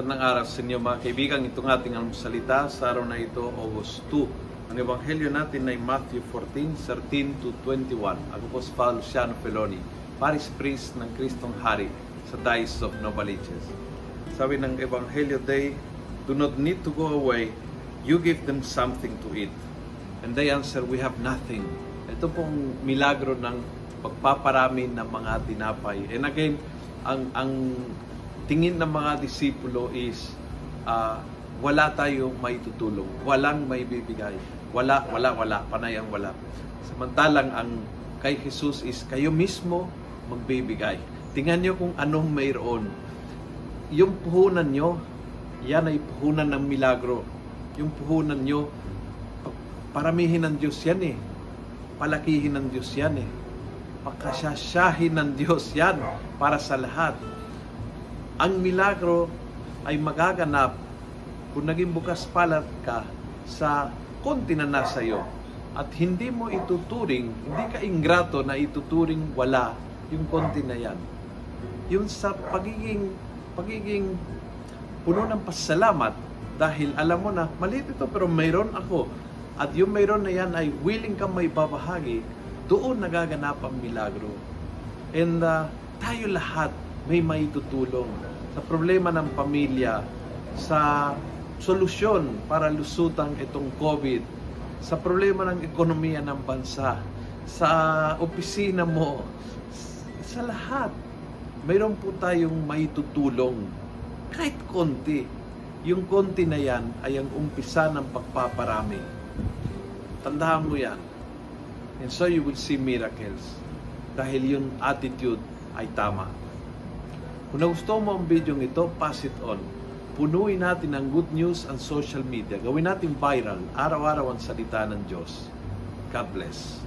Magandang araw sa inyo mga kaibigan. Itong ating almusalita sa araw na ito, August 2. Ang ebanghelyo natin ay Matthew 14, 13 to 21. Ako po si Father Luciano Feloni, Paris Priest ng Kristong Hari sa Diocese of Novaliches. Sabi ng ebanghelyo, they do not need to go away. You give them something to eat. And they answer, we have nothing. Ito pong milagro ng pagpaparami ng mga tinapay. And again, ang ang tingin ng mga disipulo is uh, wala tayong may tutulong, walang may bibigay. Wala, wala, wala, panay ang wala. Samantalang ang kay Jesus is kayo mismo magbibigay. Tingnan nyo kung anong mayroon. Yung puhunan nyo, yan ay puhunan ng milagro. Yung puhunan nyo, paramihin ng Diyos yan eh. Palakihin ng Diyos yan eh. Pakasyasahin ng Diyos yan para sa lahat ang milagro ay magaganap kung naging bukas palad ka sa konti na nasa iyo at hindi mo ituturing, hindi ka ingrato na ituturing wala yung konti na yan. Yung sa pagiging pagiging puno ng pasalamat dahil alam mo na maliit ito pero mayroon ako at yung mayroon na yan ay willing kang may babahagi doon nagaganap ang milagro. And uh, tayo lahat may maitutulong sa problema ng pamilya, sa solusyon para lusutang itong COVID, sa problema ng ekonomiya ng bansa, sa opisina mo, sa lahat. Mayroon po tayong maitutulong kahit konti. Yung konti na yan ay ang umpisa ng pagpaparami. Tandaan mo yan. And so you will see miracles. Dahil yung attitude ay tama. Kung nagustuhan mo ang video ito, pass it on. Punuin natin ang good news ang social media. Gawin natin viral, araw-araw ang salita ng Diyos. God bless.